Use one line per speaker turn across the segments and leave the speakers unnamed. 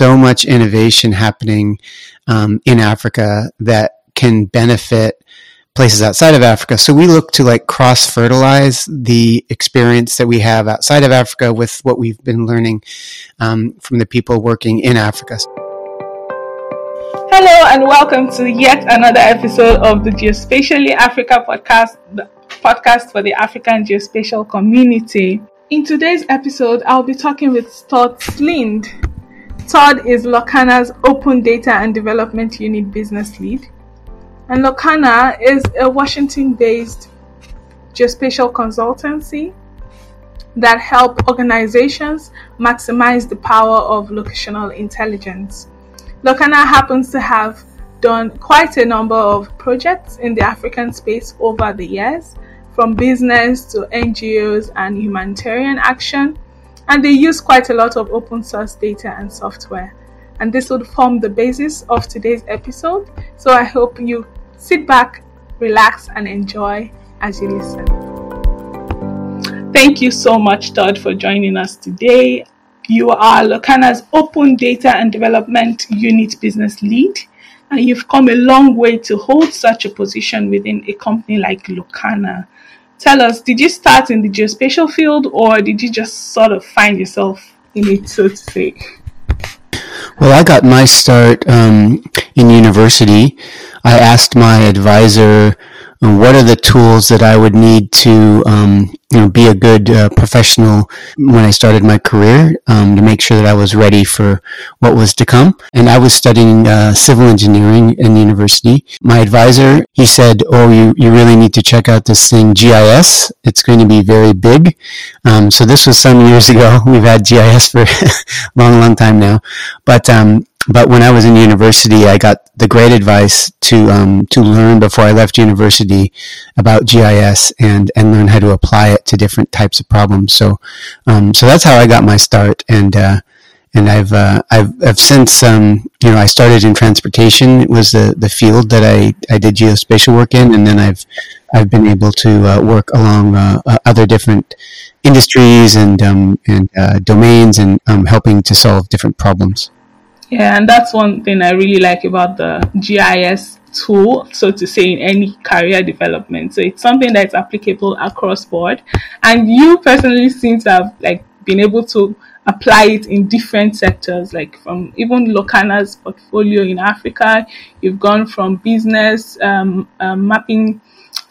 so much innovation happening um, in Africa that can benefit places outside of Africa. So we look to like cross fertilize the experience that we have outside of Africa with what we've been learning um, from the people working in Africa.
Hello and welcome to yet another episode of the Geospatially Africa podcast, the podcast for the African geospatial community. In today's episode, I'll be talking with Todd Slind. Todd is Locana's Open Data and Development Unit Business Lead. And Locana is a Washington based geospatial consultancy that help organizations maximize the power of locational intelligence. Locana happens to have done quite a number of projects in the African space over the years, from business to NGOs and humanitarian action, and they use quite a lot of open source data and software. And this would form the basis of today's episode. So I hope you sit back, relax, and enjoy as you listen. Thank you so much, Todd, for joining us today. You are Locana's Open Data and Development Unit Business Lead, and you've come a long way to hold such a position within a company like Locana. Tell us, did you start in the geospatial field or did you just sort of find yourself in it, so to say?
Well, I got my start um, in university. I asked my advisor what are the tools that I would need to um, you know be a good uh, professional when I started my career um, to make sure that I was ready for what was to come. And I was studying uh, civil engineering in the university. My advisor he said, "Oh, you you really need to check out this thing GIS. It's going to be very big." Um, so this was some years ago. We've had GIS for a long, long time now, but um, but when I was in university, I got the great advice to um, to learn before I left university about GIS and and learn how to apply it to different types of problems. So um, so that's how I got my start, and uh, and I've uh, I've, I've since um, you know I started in transportation. It was the the field that I I did geospatial work in, and then I've I've been able to uh, work along uh, uh, other different industries and um, and uh, domains and um, helping to solve different problems.
Yeah, and that's one thing I really like about the GIS tool, so to say, in any career development. So it's something that's applicable across board. And you personally seem to have like been able to apply it in different sectors, like from even Locana's portfolio in Africa, you've gone from business um, um, mapping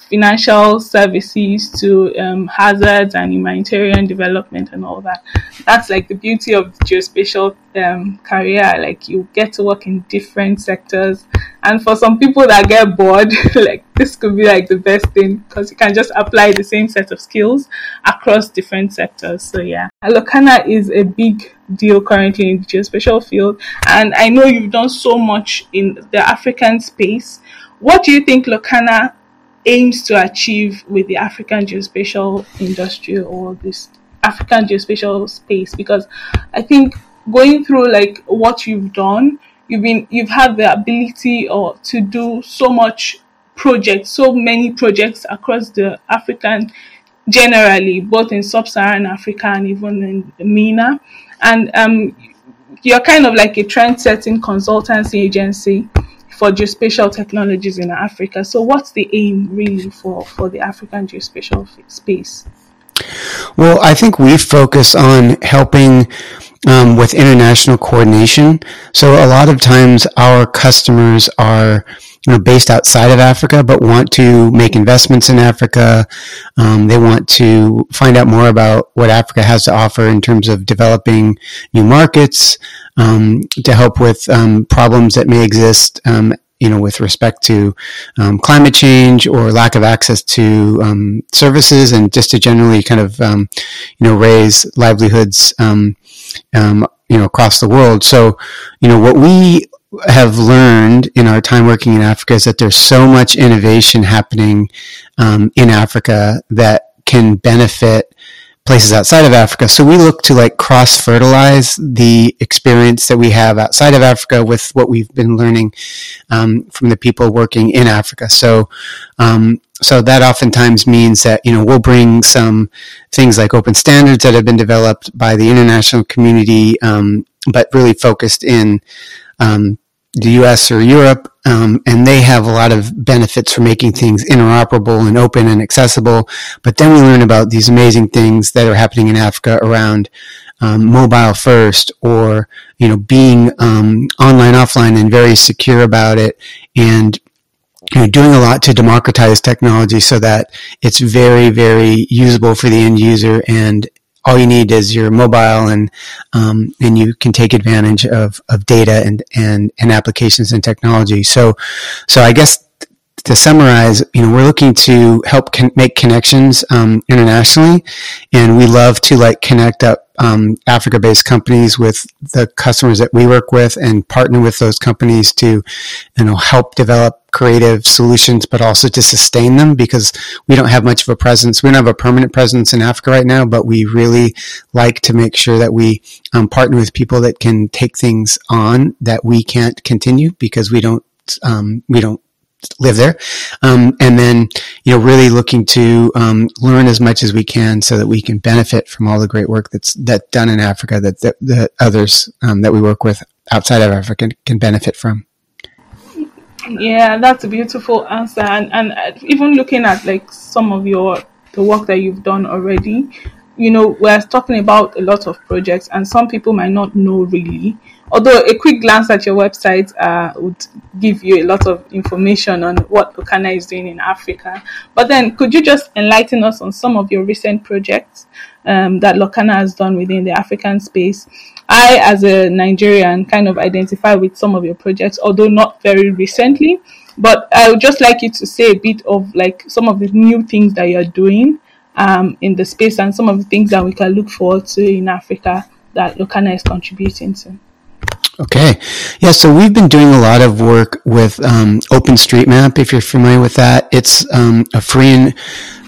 financial services to um, hazards and humanitarian development and all that. That's like the beauty of the geospatial um, career. Like you get to work in different sectors, and for some people that get bored, like this could be like the best thing because you can just apply the same set of skills across different sectors. So yeah, Locana is a big deal currently in the geospatial field, and I know you've done so much in the African space. What do you think Locana aims to achieve with the African geospatial industry or this African geospatial space because I think going through like what you've done, you've been you've had the ability or to do so much projects, so many projects across the African generally, both in sub-Saharan Africa and even in MENA. And um, you're kind of like a trend-setting consultancy agency for geospatial technologies in Africa. So, what's the aim really for, for the African geospatial space?
Well, I think we focus on helping um, with international coordination. So, a lot of times our customers are you know, based outside of Africa, but want to make investments in Africa. Um, they want to find out more about what Africa has to offer in terms of developing new markets um, to help with um, problems that may exist. Um, you know, with respect to um, climate change or lack of access to um, services, and just to generally kind of, you know, raise livelihoods, you know, across the world. So, you know, what we have learned in our time working in Africa is that there's so much innovation happening um, in Africa that can benefit places outside of Africa. So we look to like cross fertilize the experience that we have outside of Africa with what we've been learning um, from the people working in Africa. So um, so that oftentimes means that you know we'll bring some things like open standards that have been developed by the international community um, but really focused in um, the US or Europe, um, and they have a lot of benefits for making things interoperable and open and accessible. But then we learn about these amazing things that are happening in Africa around um, mobile first or you know being um, online offline and very secure about it and you doing a lot to democratize technology so that it's very, very usable for the end user and all you need is your mobile and um, and you can take advantage of, of data and, and, and applications and technology. So so I guess to summarize, you know, we're looking to help con- make connections um, internationally, and we love to like connect up um, Africa-based companies with the customers that we work with, and partner with those companies to, you know, help develop creative solutions, but also to sustain them because we don't have much of a presence. We don't have a permanent presence in Africa right now, but we really like to make sure that we um, partner with people that can take things on that we can't continue because we don't um, we don't live there. Um, and then, you know, really looking to um, learn as much as we can so that we can benefit from all the great work that's that done in Africa that, that, that others um, that we work with outside of Africa can, benefit from.
Yeah, that's a beautiful answer. And, and uh, even looking at like some of your the work that you've done already, you know, we're talking about a lot of projects, and some people might not know really although a quick glance at your website uh, would give you a lot of information on what Locana is doing in Africa. But then, could you just enlighten us on some of your recent projects um, that Locana has done within the African space? I, as a Nigerian, kind of identify with some of your projects, although not very recently. But I would just like you to say a bit of like some of the new things that you're doing um, in the space and some of the things that we can look forward to in Africa that Locana is contributing to.
Okay. Yeah, so we've been doing a lot of work with um, OpenStreetMap, if you're familiar with that. It's um, a free and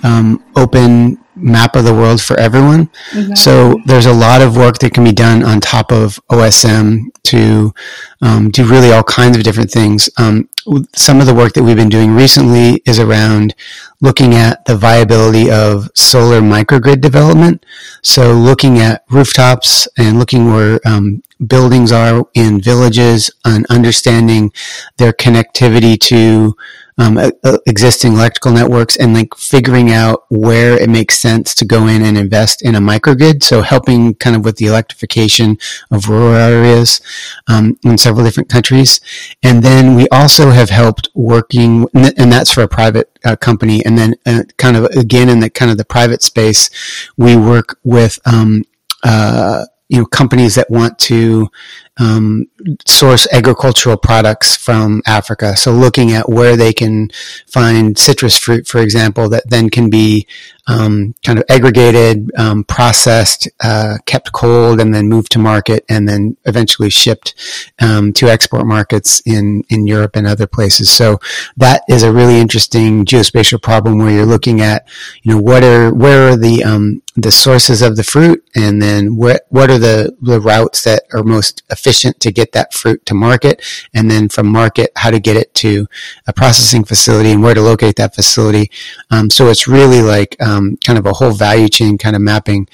um, open map of the world for everyone. Exactly. So there's a lot of work that can be done on top of OSM to um, do really all kinds of different things. Um, some of the work that we've been doing recently is around looking at the viability of solar microgrid development. So looking at rooftops and looking where um, buildings are in villages and understanding their connectivity to um, existing electrical networks and like figuring out where it makes sense to go in and invest in a microgrid. So helping kind of with the electrification of rural areas um, in several different countries. And then we also have helped working, and that's for a private uh, company. And then uh, kind of again in the kind of the private space, we work with um, uh, you know companies that want to um, source agricultural products from Africa. So looking at where they can find citrus fruit, for example, that then can be um, kind of aggregated, um, processed, uh, kept cold, and then moved to market, and then eventually shipped um, to export markets in in Europe and other places. So that is a really interesting geospatial problem where you're looking at, you know, what are where are the um, the sources of the fruit, and then what what are the the routes that are most efficient to get that fruit to market, and then from market how to get it to a processing facility and where to locate that facility. Um, so it's really like um, kind of a whole value chain kind of mapping,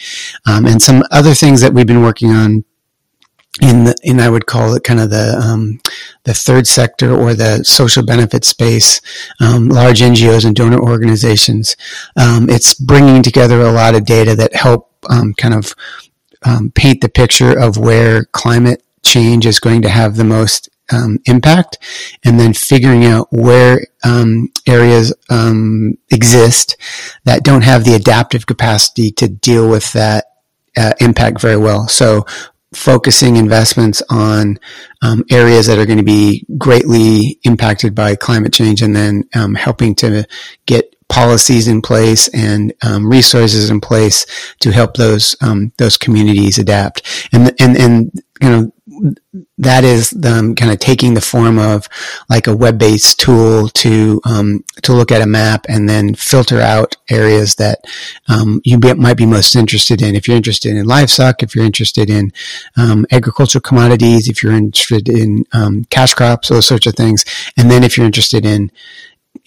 um, and some other things that we've been working on in the in I would call it kind of the um, the third sector or the social benefit space, um, large NGOs and donor organizations. Um, it's bringing together a lot of data that help um, kind of um, paint the picture of where climate change is going to have the most um, impact, and then figuring out where um, areas um, exist that don't have the adaptive capacity to deal with that uh, impact very well. So, focusing investments on um, areas that are going to be greatly impacted by climate change, and then um, helping to get policies in place and um, resources in place to help those um, those communities adapt. And and and you know that is them kind of taking the form of like a web-based tool to um, to look at a map and then filter out areas that um, you be, might be most interested in. If you're interested in livestock, if you're interested in um, agricultural commodities, if you're interested in um, cash crops, those sorts of things, and then if you're interested in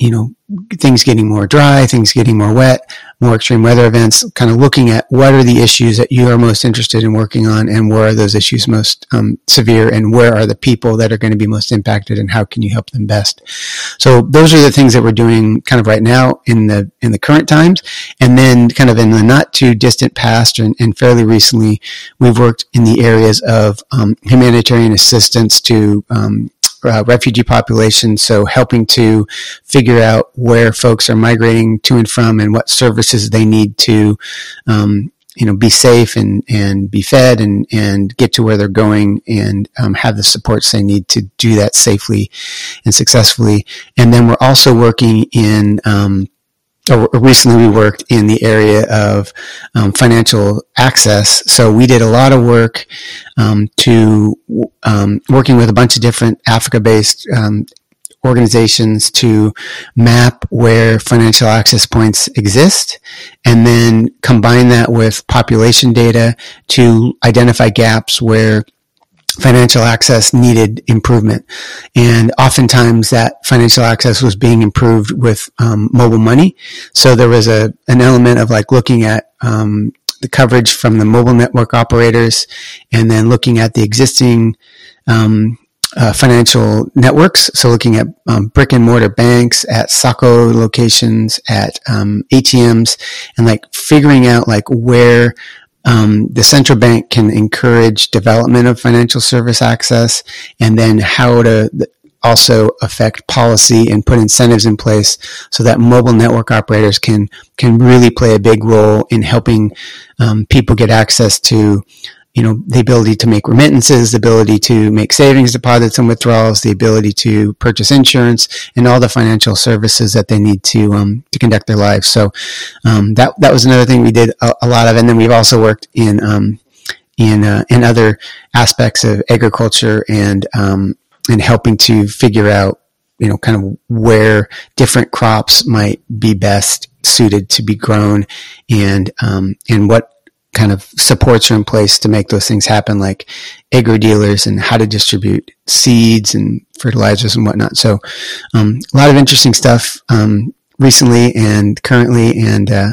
you know, things getting more dry, things getting more wet, more extreme weather events, kind of looking at what are the issues that you are most interested in working on and where are those issues most um, severe and where are the people that are going to be most impacted and how can you help them best. So those are the things that we're doing kind of right now in the, in the current times. And then kind of in the not too distant past and, and fairly recently, we've worked in the areas of um, humanitarian assistance to um, uh, refugee population. So helping to figure out where folks are migrating to and from and what services they need to, um, you know, be safe and, and be fed and, and get to where they're going and um, have the supports they need to do that safely and successfully. And then we're also working in, um, recently we worked in the area of um, financial access. So we did a lot of work um, to um, working with a bunch of different Africa-based um, organizations to map where financial access points exist and then combine that with population data to identify gaps where financial access needed improvement. And oftentimes that financial access was being improved with um, mobile money. So there was a, an element of like looking at um, the coverage from the mobile network operators and then looking at the existing um, uh, financial networks. So looking at um, brick and mortar banks, at Sacco locations, at um, ATMs, and like figuring out like where um, the central bank can encourage development of financial service access and then how to also affect policy and put incentives in place so that mobile network operators can can really play a big role in helping um, people get access to you know, the ability to make remittances, the ability to make savings deposits and withdrawals, the ability to purchase insurance, and all the financial services that they need to um, to conduct their lives. So um, that that was another thing we did a, a, lot of, and then we've also worked in um, in uh, in other aspects of agriculture and um, and helping to figure out you know kind of where different crops might be best suited to be grown and um, and what kind of supports are in place to make those things happen, like agro dealers and how to distribute seeds and fertilizers and whatnot. So, um, a lot of interesting stuff um, recently and currently, and uh,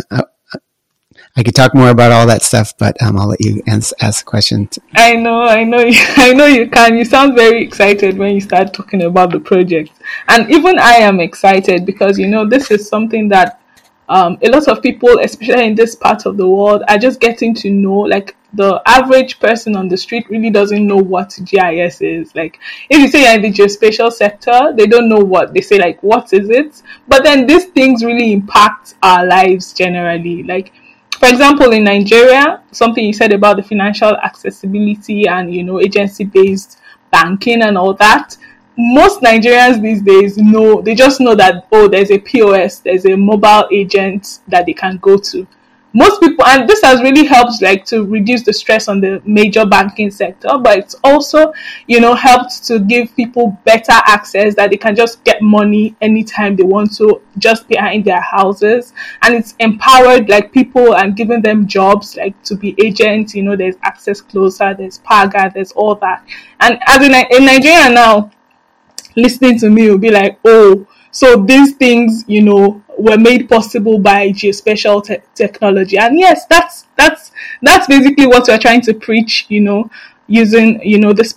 I could talk more about all that stuff, but um, I'll let you ask, ask the question.
I know, I know, I know you can. You sound very excited when you start talking about the project, and even I am excited because you know this is something that um, a lot of people, especially in this part of the world, are just getting to know. Like the average person on the street really doesn't know what GIS is. Like if you say you're in the geospatial sector, they don't know what they say. Like what is it? But then these things really impact our lives generally. Like for example, in Nigeria, something you said about the financial accessibility and you know agency based banking and all that most Nigerians these days know they just know that oh there's a POS, there's a mobile agent that they can go to. Most people and this has really helped like to reduce the stress on the major banking sector, but it's also, you know, helped to give people better access that they can just get money anytime they want to just behind their houses. And it's empowered like people and giving them jobs like to be agents, you know, there's access closer, there's Paga, there's all that. And as in, in Nigeria now, listening to me will be like, oh, so these things, you know, were made possible by geospatial te- technology. And yes, that's that's that's basically what we're trying to preach, you know, using you know this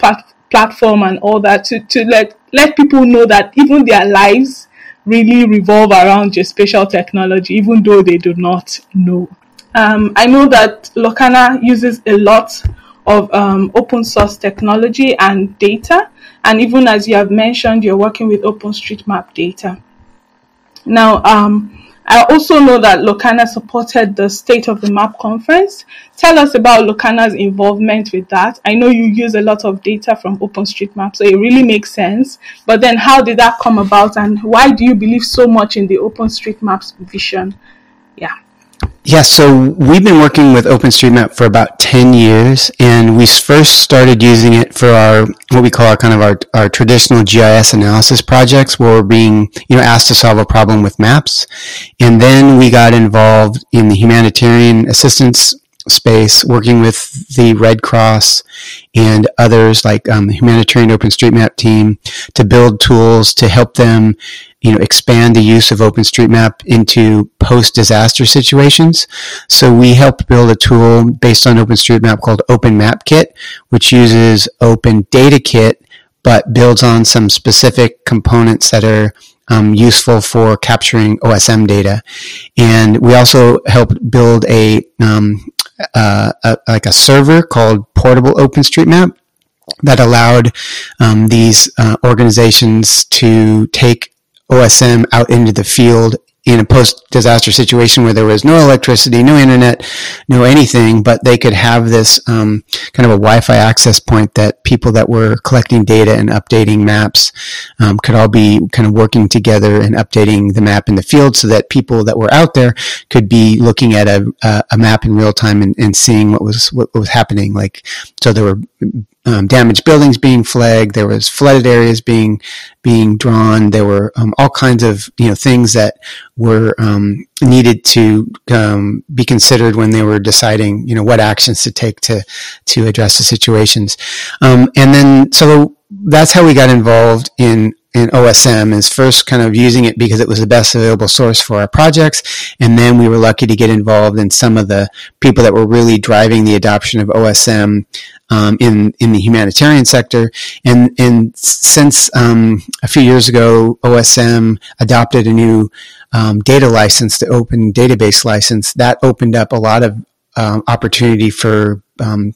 platform and all that to to let let people know that even their lives really revolve around geospatial technology, even though they do not know. Um, I know that Locana uses a lot of um, open source technology and data. And even as you have mentioned, you're working with OpenStreetMap data. Now, um, I also know that Locana supported the State of the Map conference. Tell us about Locana's involvement with that. I know you use a lot of data from OpenStreetMap, so it really makes sense. But then, how did that come about, and why do you believe so much in the OpenStreetMap's vision? Yeah.
Yeah, so we've been working with OpenStreetMap for about 10 years, and we first started using it for our, what we call our kind of our, our traditional GIS analysis projects where we're being, you know, asked to solve a problem with maps. And then we got involved in the humanitarian assistance space, working with the Red Cross and others like um, the humanitarian OpenStreetMap team to build tools to help them you know, expand the use of OpenStreetMap into post-disaster situations. So we helped build a tool based on OpenStreetMap called OpenMapKit, which uses Open but builds on some specific components that are um, useful for capturing OSM data. And we also helped build a, um, uh, a like a server called Portable OpenStreetMap that allowed um, these uh, organizations to take OSM out into the field in a post-disaster situation where there was no electricity, no internet, no anything, but they could have this um, kind of a Wi-Fi access point that people that were collecting data and updating maps um, could all be kind of working together and updating the map in the field, so that people that were out there could be looking at a, a map in real time and, and seeing what was what was happening. Like, so there were um, damaged buildings being flagged. There was flooded areas being being drawn. There were um, all kinds of you know things that were um, needed to um, be considered when they were deciding you know what actions to take to to address the situations. Um, and then so that's how we got involved in in OSM is first kind of using it because it was the best available source for our projects. And then we were lucky to get involved in some of the people that were really driving the adoption of OSM um, in in the humanitarian sector. And and since um, a few years ago, OSM adopted a new um, data license, the Open Database license, that opened up a lot of um, opportunity for um,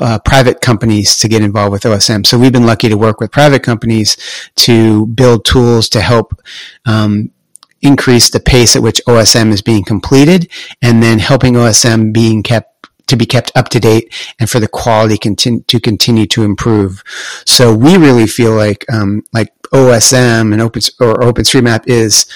uh, private companies to get involved with OSM. So we've been lucky to work with private companies to build tools to help um, increase the pace at which OSM is being completed, and then helping OSM being kept to be kept up to date and for the quality continue, to continue to improve. So we really feel like um, like OSM and Open or OpenStreetMap is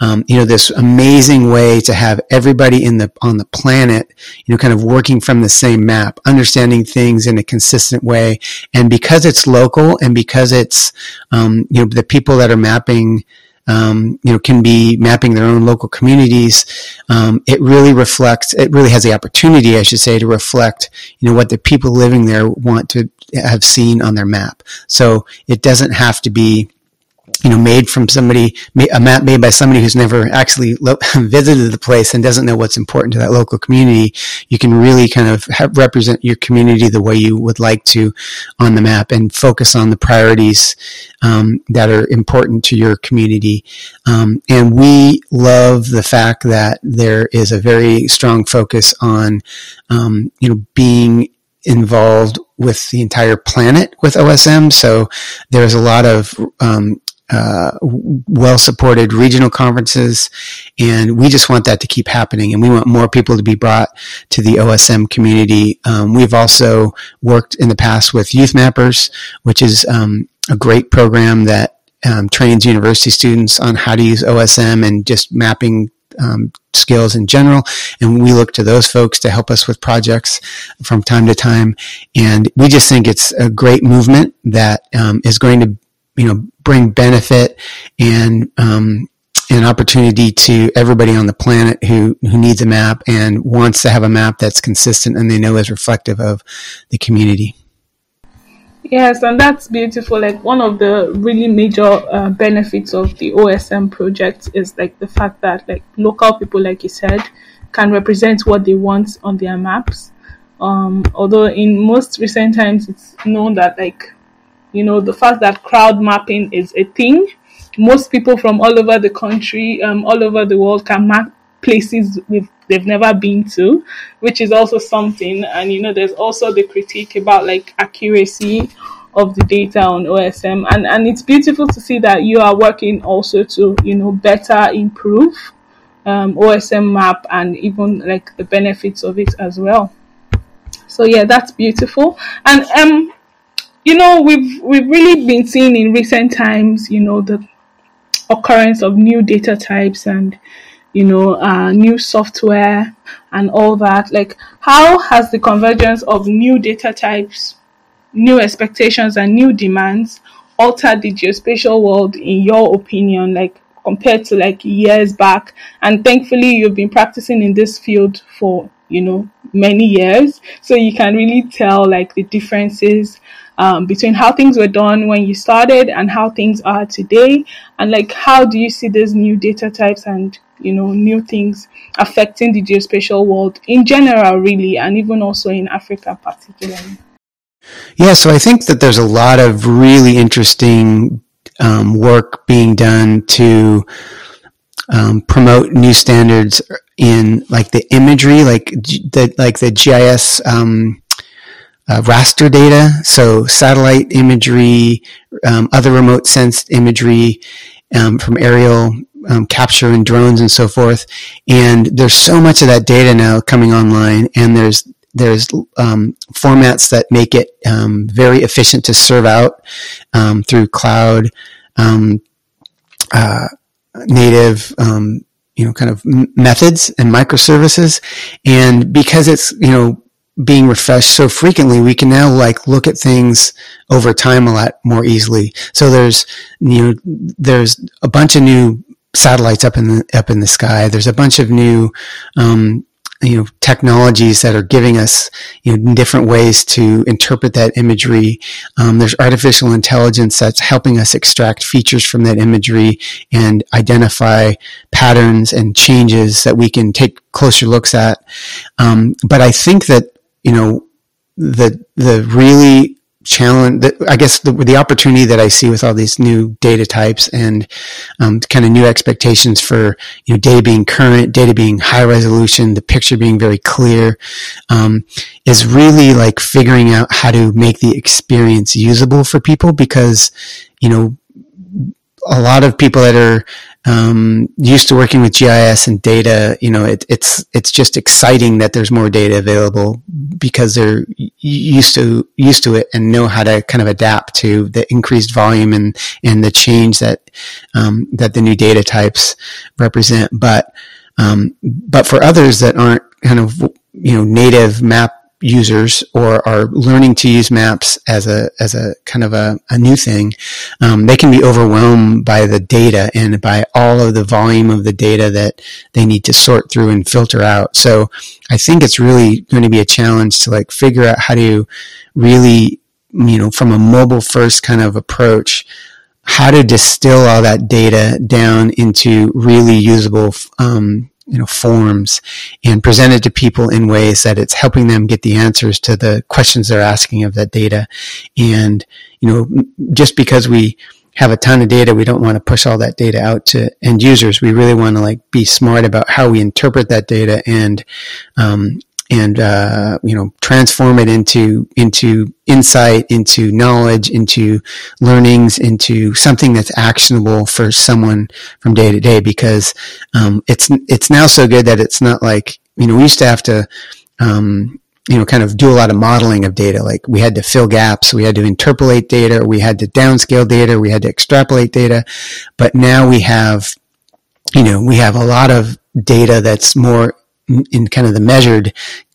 um, you know this amazing way to have everybody in the on the planet you know kind of working from the same map, understanding things in a consistent way, and because it's local and because it's um, you know the people that are mapping um, you know, can be mapping their own local communities. Um, it really reflects. It really has the opportunity, I should say, to reflect, you know, what the people living there want to have seen on their map. So it doesn't have to be you know, made from somebody, a map made by somebody who's never actually lo- visited the place and doesn't know what's important to that local community, you can really kind of represent your community the way you would like to on the map and focus on the priorities um, that are important to your community. Um, and we love the fact that there is a very strong focus on, um, you know, being involved with the entire planet with OSM. So there's a lot of um, uh, well supported regional conferences. And we just want that to keep happening. And we want more people to be brought to the OSM community. Um, we've also worked in the past with YouthMappers, which is um, a great program that um, trains university students on how to use OSM and just mapping um, skills in general. And we look to those folks to help us with projects from time to time. And we just think it's a great movement that um, is going to you know bring benefit and um, an opportunity to everybody on the planet who who needs a map and wants to have a map that's consistent and they know is reflective of the community.
Yes, and that's beautiful. Like one of the really major uh, benefits of the OSM project is like the fact that like local people, like you said, can represent what they want on their maps. Um, although in most recent times, it's known that like you know, the fact that crowd mapping is a thing. Most people from all over the country, um, all over the world can map places with they've never been to, which is also something. And you know, there's also the critique about like accuracy of the data on OSM, and and it's beautiful to see that you are working also to you know better improve um, OSM map and even like the benefits of it as well. So yeah, that's beautiful. And um, you know, we've we've really been seeing in recent times, you know, the occurrence of new data types and you know, uh, new software and all that. Like, how has the convergence of new data types, new expectations, and new demands altered the geospatial world, in your opinion? Like, compared to like years back, and thankfully, you've been practicing in this field for you know many years, so you can really tell like the differences um, between how things were done when you started and how things are today, and like how do you see these new data types and you know new things affecting the geospatial world in general, really, and even also in Africa particularly.
Yeah, so I think that there's a lot of really interesting um, work being done to um, promote new standards in like the imagery, like the like the GIS um, uh, raster data, so satellite imagery, um, other remote sensed imagery um, from aerial um, capture and drones and so forth. And there's so much of that data now coming online, and there's there's um, formats that make it um, very efficient to serve out um, through cloud uh, native you know kind of methods and microservices and because it's you know being refreshed so frequently we can now like look at things over time a lot more easily. So there's you know there's a bunch of new satellites up in the up in the sky. There's a bunch of new um, you know technologies that are giving us you know different ways to interpret that imagery. Um, there's artificial intelligence that's helping us extract features from that imagery and identify patterns and changes that we can take closer looks at. Um, but i think that you know the the really challenge I guess the, the opportunity that I see with all these new data types and um, kind of new expectations for you know data being current, data being high resolution, the picture being very clear, um, is really like figuring out how to make the experience usable for people because you know a lot of people that are um, used to working with GIS and data, you know, it, it's it's just exciting that there's more data available because they're used to used to it and know how to kind of adapt to the increased volume and and the change that um, that the new data types represent. But um, but for others that aren't kind of you know native map users or are learning to use maps as a as a kind of a, a new thing, um, they can be overwhelmed by the data and by all of the volume of the data that they need to sort through and filter out. So I think it's really going to be a challenge to like figure out how to really, you know, from a mobile first kind of approach, how to distill all that data down into really usable um, you know forms and present it to people in ways that it's helping them get the answers to the questions they're asking of that data. And you know just because we have a ton of data we don't want to push all that data out to end users. We really want to like be smart about how we interpret that data and um, and uh, you know transform it into into insight, into knowledge, into learnings, into something that's actionable for someone from day to day. Because um, it's it's now so good that it's not like you know we used to have to. Um, you know, kind of do a lot of modeling of data. Like we had to fill gaps, we had to interpolate data, we had to downscale data, we had to extrapolate data. But now we have, you know, we have a lot of data that's more in kind of the measured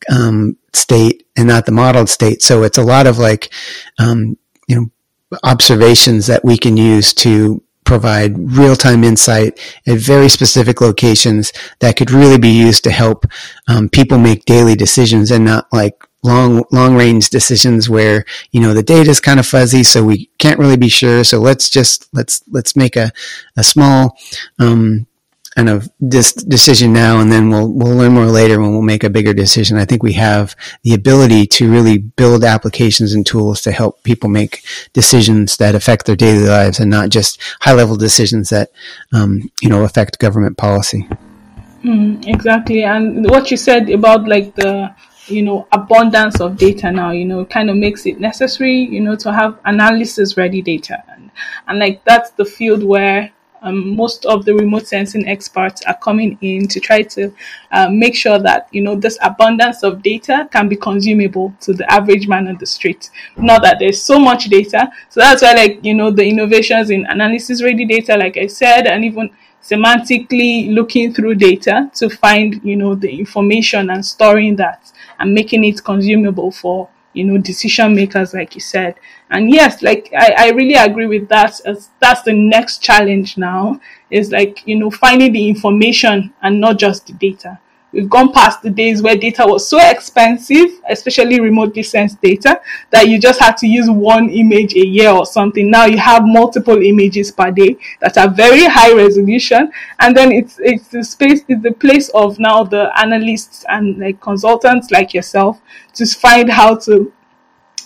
um, state and not the modeled state. So it's a lot of like, um, you know, observations that we can use to provide real-time insight at very specific locations that could really be used to help um, people make daily decisions and not like long long range decisions where you know the data is kind of fuzzy so we can't really be sure so let's just let's let's make a, a small um, kind of this decision now and then we'll we'll learn more later when we'll make a bigger decision. I think we have the ability to really build applications and tools to help people make decisions that affect their daily lives and not just high level decisions that um, you know affect government policy.
Mm, exactly, and what you said about like the you know abundance of data now you know kind of makes it necessary you know to have analysis ready data and and like that's the field where um, most of the remote sensing experts are coming in to try to uh, make sure that you know this abundance of data can be consumable to the average man on the street. Not that there's so much data, so that's why like you know the innovations in analysis ready data, like I said, and even semantically looking through data to find you know the information and storing that and making it consumable for you know decision makers like you said. And yes like i, I really agree with that. As that's the next challenge now is like you know finding the information and not just the data we've gone past the days where data was so expensive, especially remotely sensed data, that you just had to use one image a year or something. Now you have multiple images per day that are very high resolution, and then it's it's the space, it's the place of now the analysts and like consultants like yourself to find how to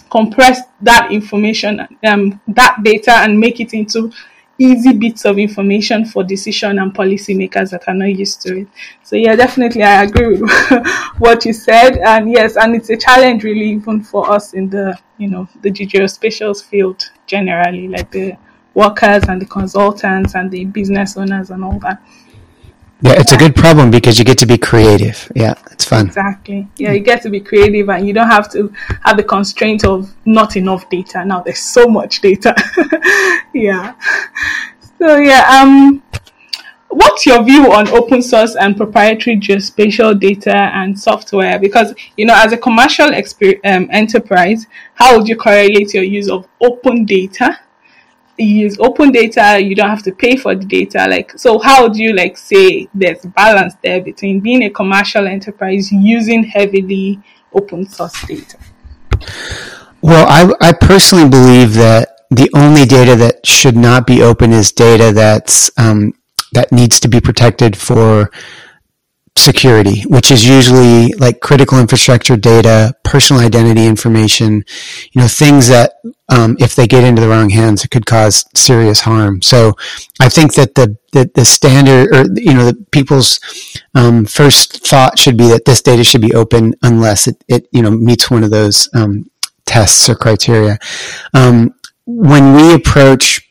compress that information, um, that data, and make it into easy bits of information for decision and policymakers that are not used to it. So yeah, definitely I agree with what you said. And yes, and it's a challenge really even for us in the, you know, the geospatial field generally, like the workers and the consultants and the business owners and all that.
Yeah, it's a good problem because you get to be creative. Yeah, it's fun.
Exactly. Yeah, you get to be creative and you don't have to have the constraint of not enough data. Now there's so much data. yeah. So yeah, um what's your view on open source and proprietary geospatial data and software? Because you know, as a commercial exper- um, enterprise, how would you correlate your use of open data use open data you don't have to pay for the data like so how do you like say there's balance there between being a commercial enterprise using heavily open source data?
Well i, I personally believe that the only data that should not be open is data that's um, that needs to be protected for security, which is usually like critical infrastructure data, personal identity information, you know, things that um, if they get into the wrong hands, it could cause serious harm. So I think that the the, the standard or you know the people's um, first thought should be that this data should be open unless it, it you know meets one of those um, tests or criteria. Um, when we approach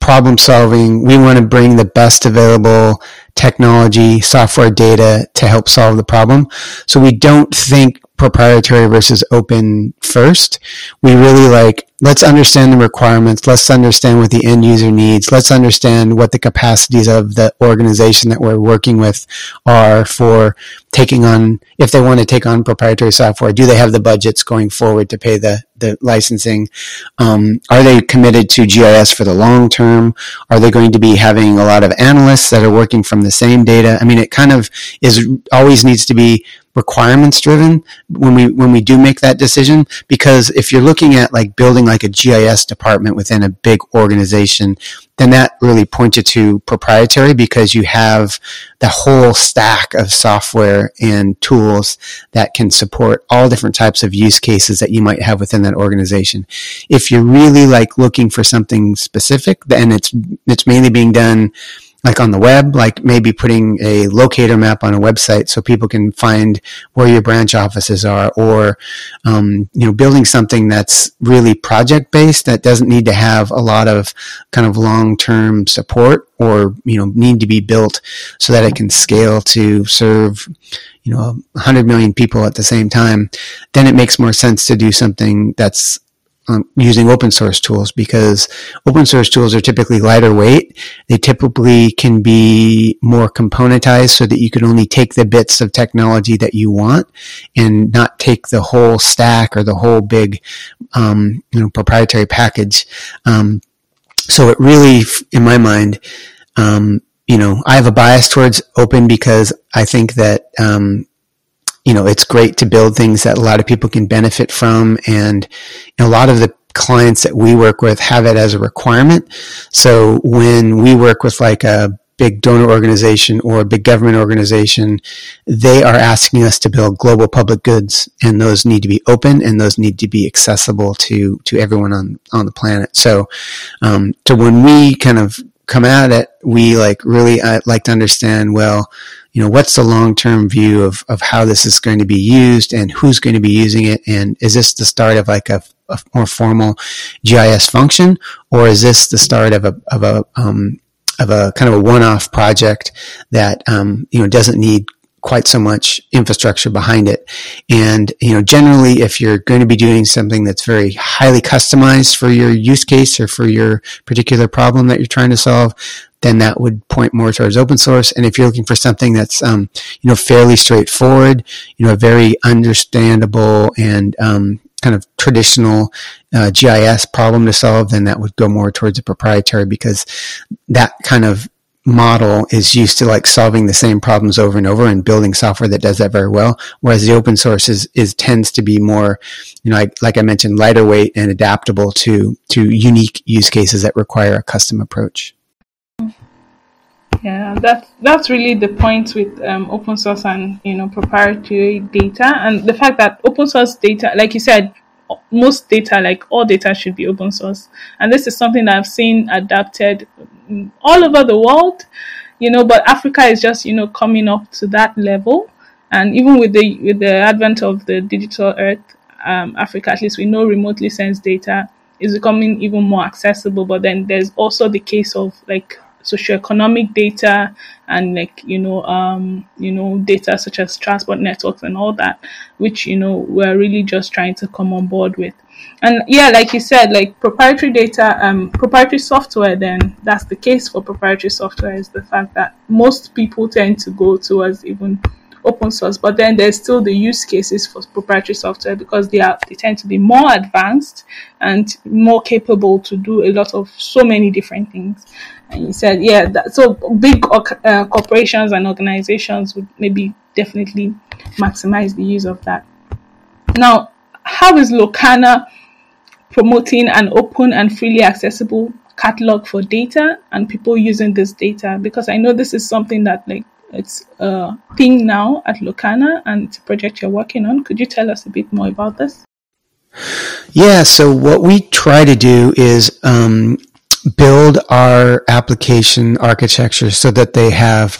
problem solving, we want to bring the best available technology, software data to help solve the problem. So we don't think proprietary versus open first. We really like, let's understand the requirements. Let's understand what the end user needs. Let's understand what the capacities of the organization that we're working with are for taking on, if they want to take on proprietary software, do they have the budgets going forward to pay the, the licensing? Um, are they committed to GIS for the long term? Are they going to be having a lot of analysts that are working from the same data? I mean, it kind of is always needs to be requirements driven when we when we do make that decision because if you're looking at like building like a GIS department within a big organization then that really points you to proprietary because you have the whole stack of software and tools that can support all different types of use cases that you might have within that organization. If you're really like looking for something specific, then it's it's mainly being done like on the web, like maybe putting a locator map on a website so people can find where your branch offices are, or um, you know, building something that's really project based that doesn't need to have a lot of kind of long term support, or you know, need to be built so that it can scale to serve you know 100 million people at the same time. Then it makes more sense to do something that's um, using open source tools because open source tools are typically lighter weight. They typically can be more componentized so that you can only take the bits of technology that you want and not take the whole stack or the whole big, um, you know, proprietary package. Um, so it really, in my mind, um, you know, I have a bias towards open because I think that, um, you know, it's great to build things that a lot of people can benefit from. And a lot of the clients that we work with have it as a requirement. So when we work with like a big donor organization or a big government organization, they are asking us to build global public goods and those need to be open and those need to be accessible to, to everyone on, on the planet. So, um, so when we kind of come at it, we like really uh, like to understand, well, you know, what's the long-term view of, of how this is going to be used and who's going to be using it? And is this the start of like a, a more formal GIS function or is this the start of a, of a, um, of a kind of a one-off project that, um, you know, doesn't need quite so much infrastructure behind it. And, you know, generally, if you're going to be doing something that's very highly customized for your use case or for your particular problem that you're trying to solve, then that would point more towards open source. And if you're looking for something that's, um, you know, fairly straightforward, you know, a very understandable and um, kind of traditional uh, GIS problem to solve, then that would go more towards a proprietary because that kind of model is used to like solving the same problems over and over and building software that does that very well. Whereas the open source is, is tends to be more, you know, like, like I mentioned, lighter weight and adaptable to, to unique use cases that require a custom approach.
Yeah, that's that's really the point with um, open source and you know proprietary data, and the fact that open source data, like you said, most data, like all data, should be open source, and this is something that I've seen adapted all over the world, you know. But Africa is just you know coming up to that level, and even with the with the advent of the digital earth, um, Africa, at least we know remotely sensed data is becoming even more accessible. But then there's also the case of like socioeconomic data and like you know um you know data such as transport networks and all that which you know we're really just trying to come on board with and yeah like you said like proprietary data um proprietary software then that's the case for proprietary software is the fact that most people tend to go towards even open source, but then there's still the use cases for proprietary software because they are they tend to be more advanced and more capable to do a lot of so many different things. And you said, yeah, that, so big uh, corporations and organizations would maybe definitely maximize the use of that. Now, how is Locana promoting an open and freely accessible catalog for data and people using this data? Because I know this is something that like it's a thing now at Locana and it's a project you're working on. Could you tell us a bit more about this?
Yeah, so what we try to do is um, build our application architecture so that they have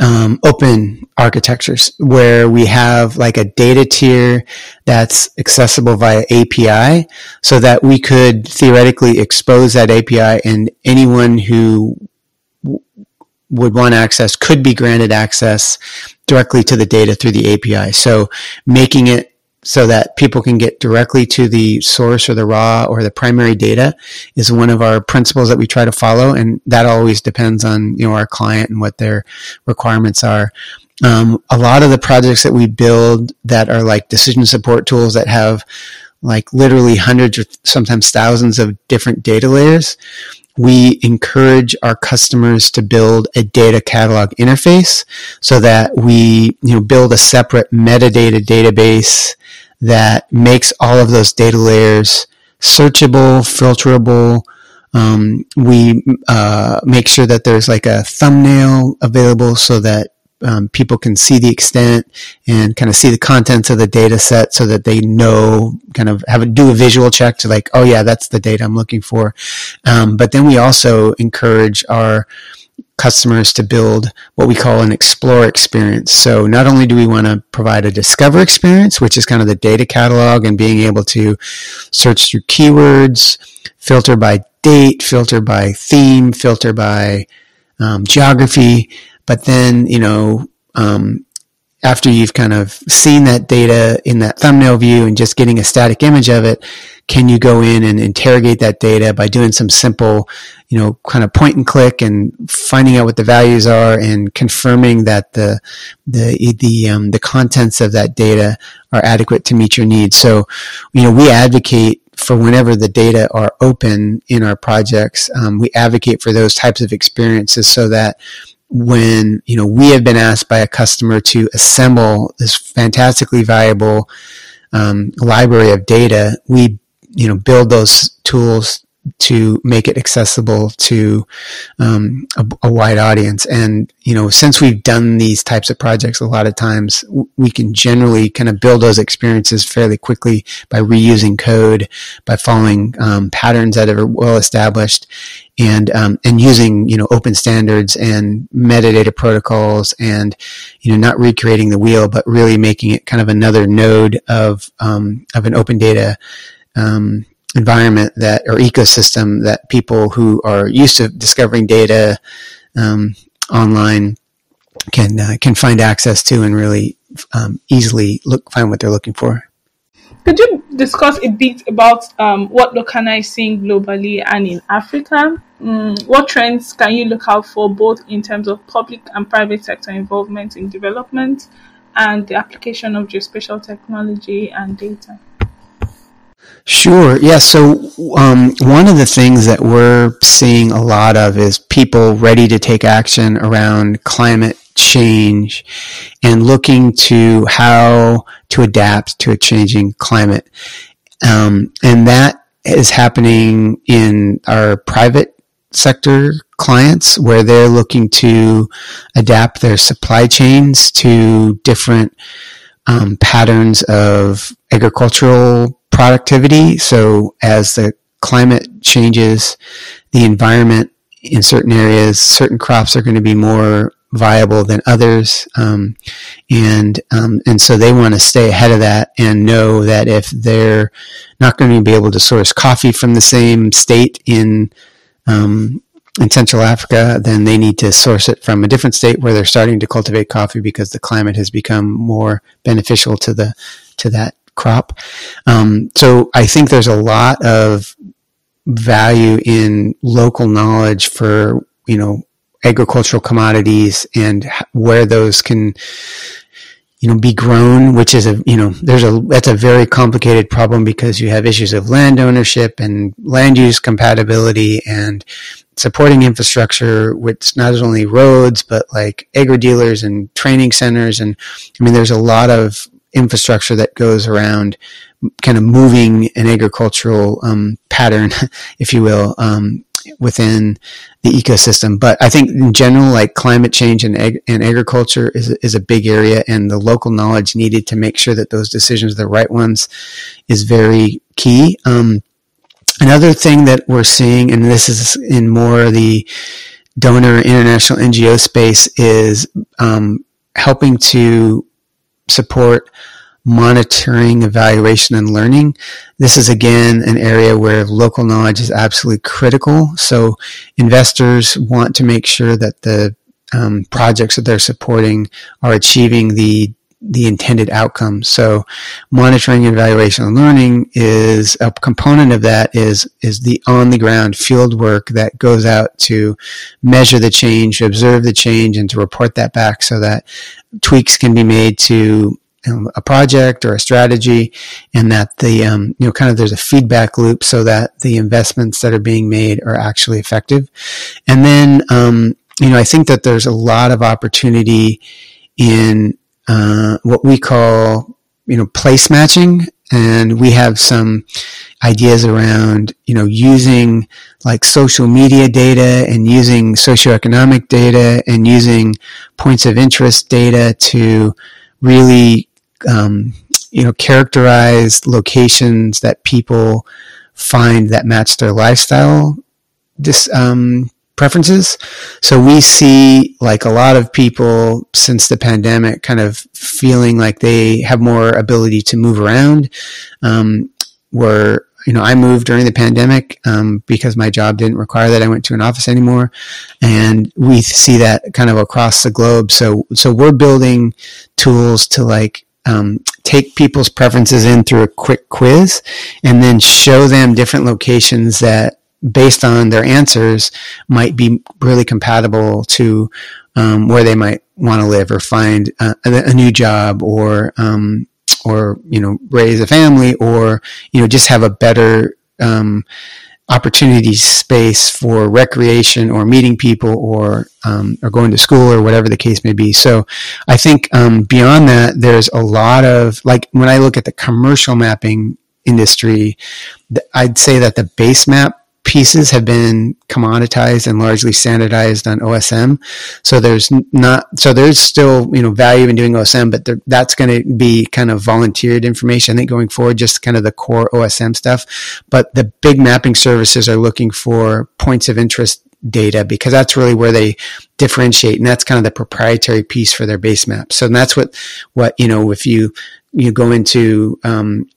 um, open architectures where we have like a data tier that's accessible via API so that we could theoretically expose that API and anyone who would want access could be granted access directly to the data through the API. So making it so that people can get directly to the source or the raw or the primary data is one of our principles that we try to follow. And that always depends on, you know, our client and what their requirements are. Um, a lot of the projects that we build that are like decision support tools that have like literally hundreds or sometimes thousands of different data layers we encourage our customers to build a data catalog interface so that we you know build a separate metadata database that makes all of those data layers searchable filterable. Um, we uh, make sure that there's like a thumbnail available so that um, people can see the extent and kind of see the contents of the data set so that they know kind of have a do a visual check to like oh yeah that's the data i'm looking for. Um, but then we also encourage our customers to build what we call an explore experience. So not only do we want to provide a discover experience which is kind of the data catalog and being able to search through keywords filter by date filter by theme filter by um, geography but then, you know, um, after you've kind of seen that data in that thumbnail view and just getting a static image of it, can you go in and interrogate that data by doing some simple, you know, kind of point and click and finding out what the values are and confirming that the the the um, the contents of that data are adequate to meet your needs. So, you know, we advocate for whenever the data are open in our projects, um, we advocate for those types of experiences so that when you know we have been asked by a customer to assemble this fantastically valuable um, library of data, we you know build those tools to make it accessible to um, a, a, wide audience. And you know, since we've done these types of projects, a lot of times we can generally kind of build those experiences fairly quickly by reusing code, by following um, patterns that are well established, and um, and using you know open standards and metadata protocols and you know not recreating the wheel but really making it kind of another node of um, of an open data um, environment that or ecosystem that people who are used to discovering data um, online can uh, can find access to and really um, easily look find what they're looking for.
Could you discuss a bit about um, what Locana is seeing globally and in Africa? Mm, what trends can you look out for both in terms of public and private sector involvement in development and the application of geospatial technology and data?
Sure. Yeah. So um, one of the things that we're seeing a lot of is people ready to take action around climate change and looking to how to adapt to a changing climate. Um, and that is happening in our private sector clients where they're looking to adapt their supply chains to different um, patterns of agricultural productivity. So as the climate changes, the environment in certain areas, certain crops are going to be more viable than others, um, and um, and so they want to stay ahead of that and know that if they're not going to be able to source coffee from the same state in um, in Central Africa, then they need to source it from a different state where they're starting to cultivate coffee because the climate has become more beneficial to the to that crop. Um, so I think there's a lot of value in local knowledge for you know agricultural commodities and where those can you know be grown which is a you know there's a that's a very complicated problem because you have issues of land ownership and land use compatibility and supporting infrastructure which not only roads but like agri dealers and training centers and i mean there's a lot of infrastructure that goes around kind of moving an agricultural um, pattern, if you will, um, within the ecosystem. But I think in general, like climate change and, ag- and agriculture is, is a big area, and the local knowledge needed to make sure that those decisions are the right ones is very key. Um, another thing that we're seeing, and this is in more the donor international NGO space, is um, helping to support monitoring, evaluation, and learning. This is again an area where local knowledge is absolutely critical. So investors want to make sure that the um, projects that they're supporting are achieving the the intended outcome. So monitoring, and evaluation, and learning is a component of that is is the on the ground field work that goes out to measure the change, observe the change, and to report that back so that tweaks can be made to a project or a strategy, and that the um, you know kind of there's a feedback loop so that the investments that are being made are actually effective. And then um, you know I think that there's a lot of opportunity in uh, what we call you know place matching, and we have some ideas around you know using like social media data and using socioeconomic data and using points of interest data to really um, you know, characterize locations that people find that match their lifestyle this um, preferences. So we see like a lot of people since the pandemic kind of feeling like they have more ability to move around. Um, where you know, I moved during the pandemic um, because my job didn't require that I went to an office anymore, and we see that kind of across the globe. So, so we're building tools to like um, take people's preferences in through a quick quiz and then show them different locations that based on their answers might be really compatible to um, where they might want to live or find a, a new job or um, or you know raise a family or you know just have a better um, opportunity space for recreation or meeting people or um, or going to school or whatever the case may be. So I think um, beyond that, there's a lot of like when I look at the commercial mapping industry, I'd say that the base map pieces have been commoditized and largely standardized on OSM. So there's not, so there's still, you know, value in doing OSM, but there, that's going to be kind of volunteered information. I think going forward, just kind of the core OSM stuff. But the big mapping services are looking for points of interest data because that's really where they differentiate and that's kind of the proprietary piece for their base map. So that's what, what, you know, if you, you go into, um,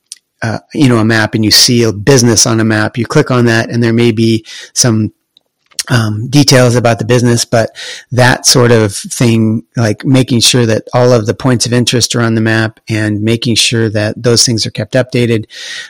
uh, you know, a map and you see a business on a map, you click on that and there may be some um, details about the business, but that sort of thing, like making sure that all of the points of interest are on the map and making sure that those things are kept updated,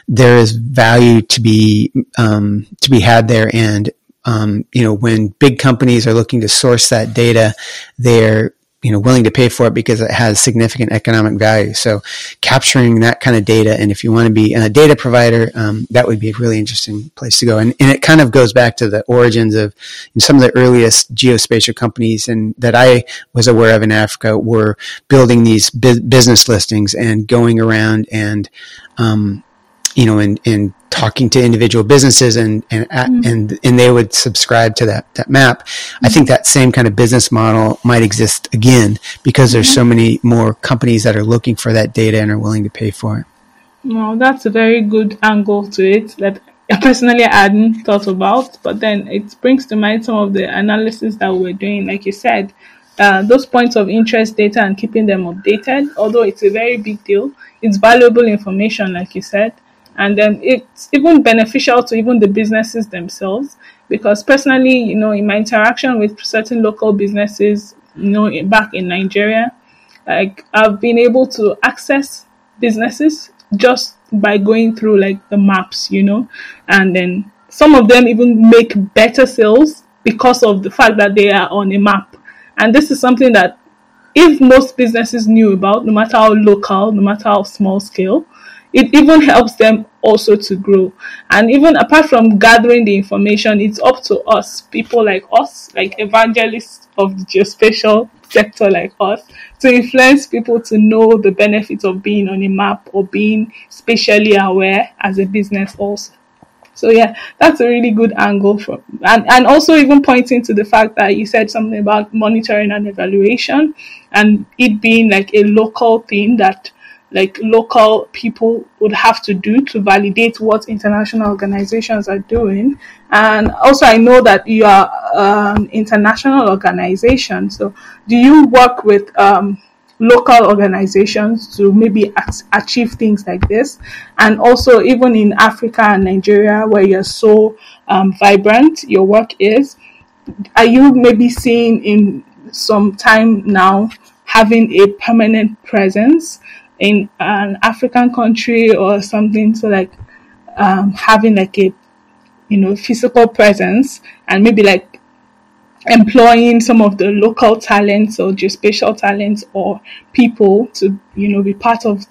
there is value to be um, to be had there. And um, you know, when big companies are looking to source that data, they're you know willing to pay for it because it has significant economic value. So capturing that kind of data, and if you want to be a data provider, um, that would be a really interesting place to go. And, and it kind of goes back to the origins of some of the earliest geospatial companies and that I was aware of in Africa were building these bu- business listings and going around and um, you know, in, and talking to individual businesses and, and, mm-hmm. and, and they would subscribe to that, that map. Mm-hmm. I think that same kind of business model might exist again because there's mm-hmm. so many more companies that are looking for that data and are willing to pay for it.
Well, that's a very good angle to it that personally I hadn't thought about, but then it brings to mind some of the analysis that we're doing. Like you said, uh, those points of interest data and keeping them updated, although it's a very big deal, it's valuable information, like you said and then it's even beneficial to even the businesses themselves because personally you know in my interaction with certain local businesses you know back in nigeria like i've been able to access businesses just by going through like the maps you know? And then some of them even make better sales because of the fact that they are on a map. And this is something that if most businesses knew about no matter how local no matter how small scale it even helps them also to grow. And even apart from gathering the information, it's up to us, people like us, like evangelists of the geospatial sector like us, to influence people to know the benefits of being on a map or being spatially aware as a business also. So yeah, that's a really good angle for and, and also even pointing to the fact that you said something about monitoring and evaluation and it being like a local thing that like local people would have to do to validate what international organizations are doing. And also, I know that you are an international organization. So, do you work with um, local organizations to maybe achieve things like this? And also, even in Africa and Nigeria, where you're so um, vibrant, your work is, are you maybe seeing in some time now having a permanent presence in an African country or something. So like um, having like a you know physical presence and maybe like employing some of the local talents or geospatial talents or people to you know be part of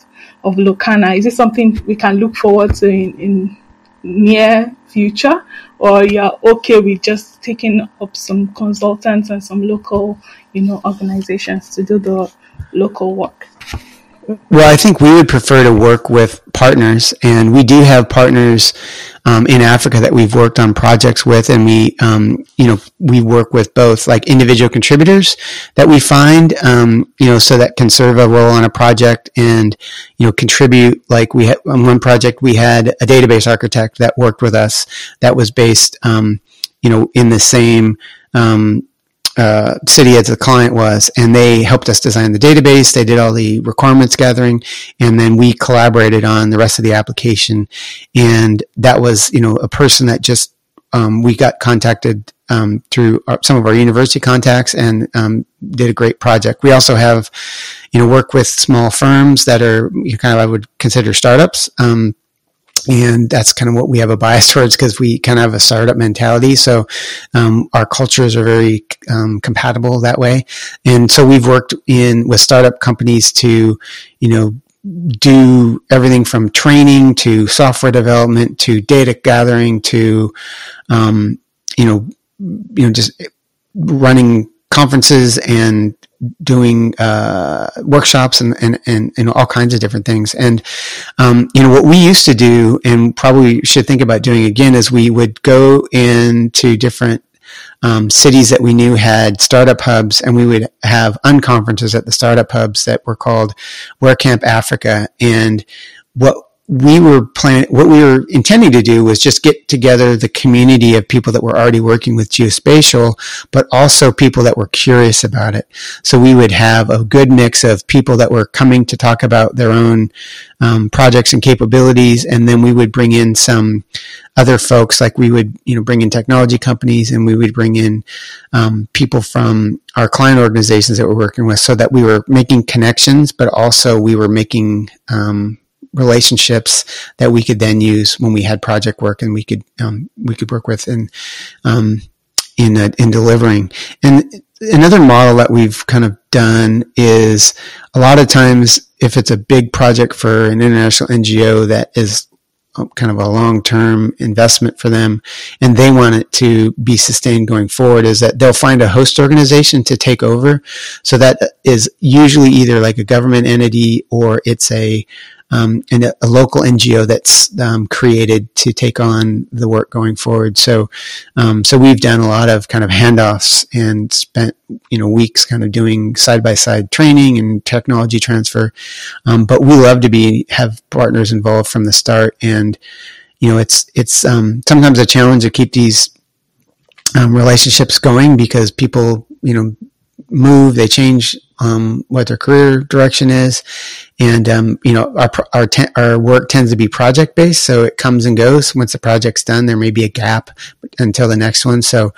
of Locana. Is it something we can look forward to in, in near future or you're okay with just taking up some consultants and some local you know organizations to do the local work
well, I think we would prefer to work with partners, and we do have partners um, in Africa that we've worked on projects with, and we, um, you know, we work with both like individual contributors that we find, um, you know, so that can serve a role on a project and you know contribute. Like we had on one project, we had a database architect that worked with us that was based, um, you know, in the same um, uh, city as the client was, and they helped us design the database. They did all the requirements gathering, and then we collaborated on the rest of the application. And that was, you know, a person that just um, we got contacted um, through our, some of our university contacts and um, did a great project. We also have, you know, work with small firms that are you know, kind of I would consider startups. Um, and that's kind of what we have a bias towards because we kind of have a startup mentality. So um, our cultures are very um, compatible that way, and so we've worked in with startup companies to, you know, do everything from training to software development to data gathering to, um, you know, you know, just running conferences and doing uh, workshops and, and, and, and, all kinds of different things. And, um, you know, what we used to do and probably should think about doing again is we would go into different um, cities that we knew had startup hubs and we would have unconferences at the startup hubs that were called WhereCamp Africa. And what we were planning, what we were intending to do was just get together the community of people that were already working with geospatial, but also people that were curious about it. So we would have a good mix of people that were coming to talk about their own um, projects and capabilities, and then we would bring in some other folks, like we would, you know, bring in technology companies, and we would bring in um, people from our client organizations that we're working with, so that we were making connections, but also we were making um, relationships that we could then use when we had project work and we could um, we could work with and um, in uh, in delivering and another model that we've kind of done is a lot of times if it's a big project for an international NGO that is kind of a long term investment for them and they want it to be sustained going forward is that they'll find a host organization to take over. So that is usually either like a government entity or it's a um, and a, a, local NGO that's um, created to take on the work going forward. So, um, so we've done a lot of kind of handoffs and spent you know weeks kind of doing side by side training and technology transfer. Um, but we love to be have partners involved from the start, and you know it's it's um, sometimes a challenge to keep these um, relationships going because people you know move, they change um, what their career direction is, and um, you know our our, te- our work tends to be project based, so it comes and goes. Once the project's done, there may be a gap until the next one. So,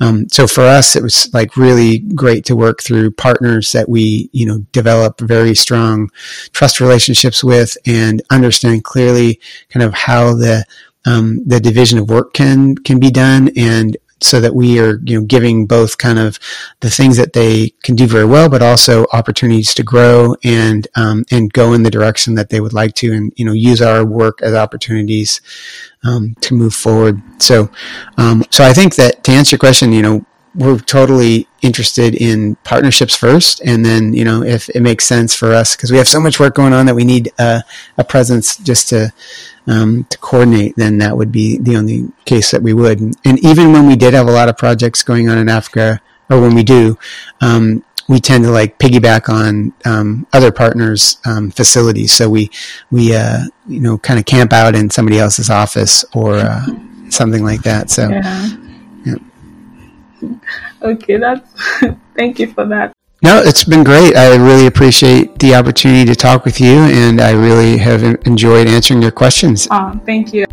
um, so for us, it was like really great to work through partners that we you know develop very strong trust relationships with, and understand clearly kind of how the um, the division of work can can be done and so that we are you know giving both kind of the things that they can do very well, but also opportunities to grow and um, and go in the direction that they would like to, and you know use our work as opportunities um, to move forward. So um, so I think that to answer your question, you know we're totally interested in partnerships first, and then you know if it makes sense for us because we have so much work going on that we need a, a presence just to um, to coordinate. Then that would be the only case that we would. And even when we did have a lot of projects going on in Africa, or when we do, um, we tend to like piggyback on um, other partners' um, facilities. So we we uh, you know kind of camp out in somebody else's office or uh, something like that. So. Yeah.
yeah. Okay, that's thank you for that.
No, it's been great. I really appreciate the opportunity to talk with you, and I really have enjoyed answering your questions.
Oh, thank you.